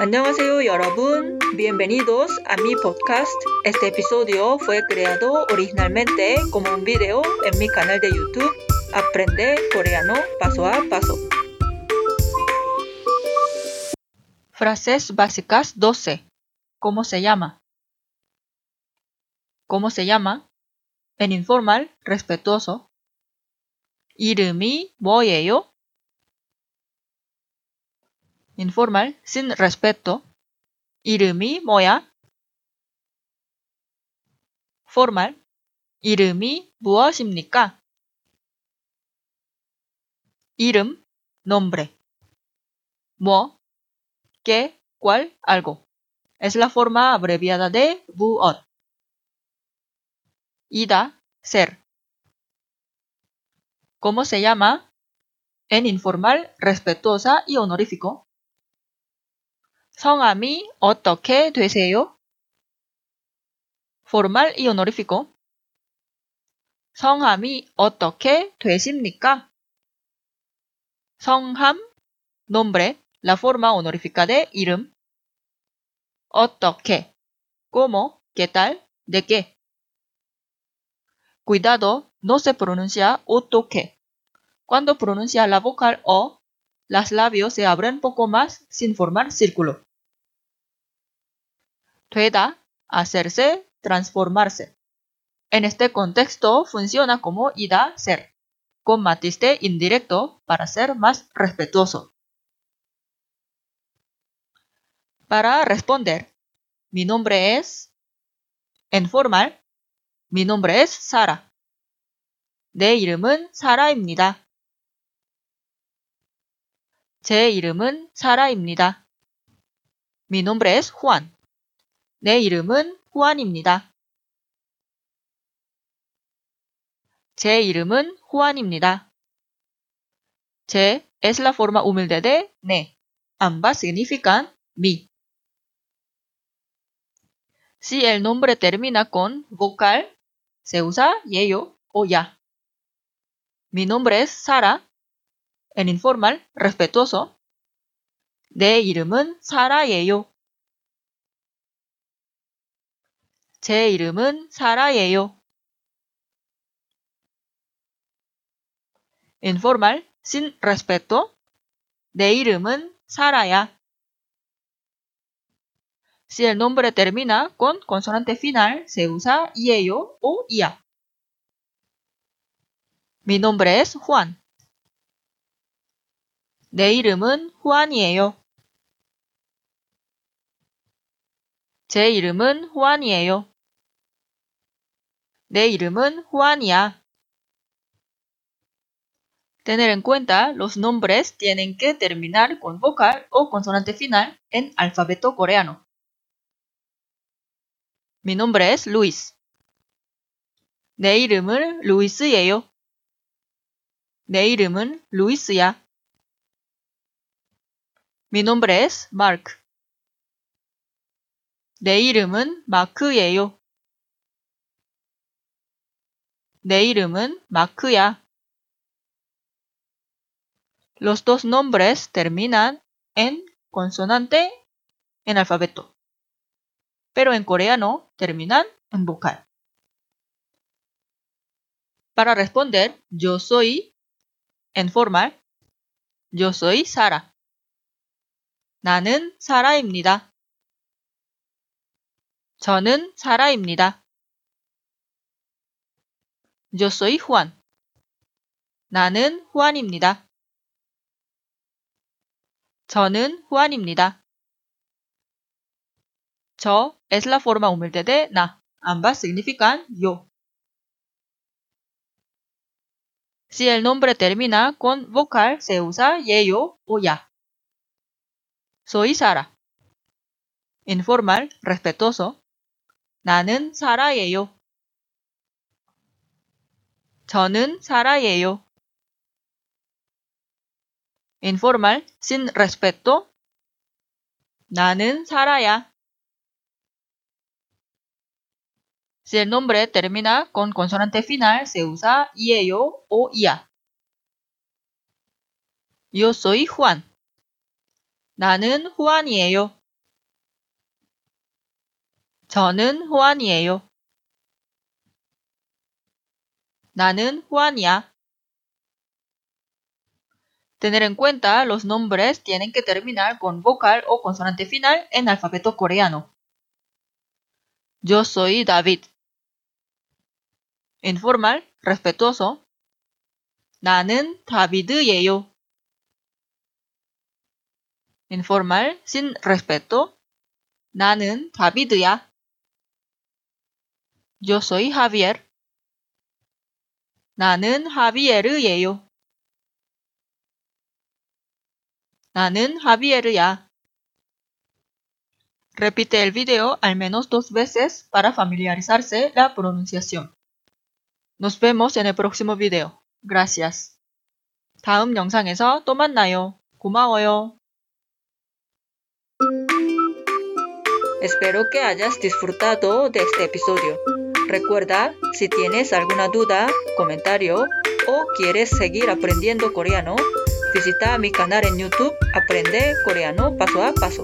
안녕하세요 여러분. Bienvenidos a mi podcast. Este episodio fue creado originalmente como un video en mi canal de YouTube Aprende Coreano Paso a Paso. Frases básicas 12. ¿Cómo se llama? ¿Cómo se llama? En informal, respetuoso. 이름이 뭐예요? informal, sin respeto. 이름이 뭐야? formal, 이름이 무엇입니까? 이름, nombre. 뭐, qué, cuál, algo. Es la forma abreviada de 무엇. Ida, ser. ¿Cómo se llama? En informal, respetuosa y honorífico. 성함이 어떻게 되세요? formal y honorífico. 성함이 어떻게 되십니까? 성함, nombre, la forma honorífica de 이름. 어떻게, cómo, qué tal, de qué. Cuidado, no se pronuncia 어떻게. Cuando pronuncia la vocal O, las labios se abren poco más sin formar círculo. 되다, hacerse, transformarse. En este contexto funciona como ida, ser, con matiz de indirecto para ser más respetuoso. Para responder, mi nombre es, en formal, mi nombre es Sara. 내 이름은 사라입니다. 제 이름은 사라입니다. Mi nombre es Juan. 내 이름은 후안입니다. 제 이름은 후안입니다. 제 es la forma humilde de ne. Ambas significan mi. Si el nombre termina con vocal, se usa yeyo o ya. Mi nombre es Sara. En informal, respetuoso. 내 이름은 사라예요. 제 이름은 사라예요. Informal, sin respeto. 내 이름은 사라야. Si el nombre termina con consonante final, se usa iello o ia. Mi nombre es Juan. 내 이름은 후안이에요. 제 이름은 후안이에요. 내 이름은 후안이야. Tener en cuenta, los nombres tienen que terminar con vocal o consonante final en alfabeto coreano. Mi nombre es Luis. 내 이름은 루이스예요. 내 이름은 루이스야. Mi nombre es Mark. 내 이름은 마크예요. 내 이름은 마크야. Los dos nombres terminan en consonante en alfabeto, pero en coreano terminan en vocal. Para responder, yo soy, en formal, yo soy Sara. 나는 사라입니다. 저는 사라입니다. Yo soy Juan. 나는 후안입니다. 저는 후안입니다. 저 es la forma humilde de na. Ambas significan yo. Si el nombre termina con vocal, se usa yeyo o ya. Soy Sara. Informal, respetuoso. 나는 사라예요. 저는 사라예요. Informal, sin respeto. 나는 사라야. Si el nombre termina con consonante final, se usa iello o ia. Yo soy Juan. 나는 후안이에요. 저는 호안이에요. 나는 호안이야. Tener en cuenta los nombres tienen que terminar con vocal o consonante final en alfabeto coreano. Yo soy David. Informal, respetuoso. 나는 다비드예요. Informal, sin respeto. 나는 다비드야. Yo soy Javier. 나는 하비에르예요. 나는 하비에르야. Repite el video al menos dos veces para familiarizarse la pronunciación. Nos vemos en el próximo video. Gracias. 다음 영상에서 또 만나요. 고마워요. Espero que hayas disfrutado de este episodio. Recuerda, si tienes alguna duda, comentario o quieres seguir aprendiendo coreano, visita mi canal en YouTube Aprende Coreano Paso a Paso.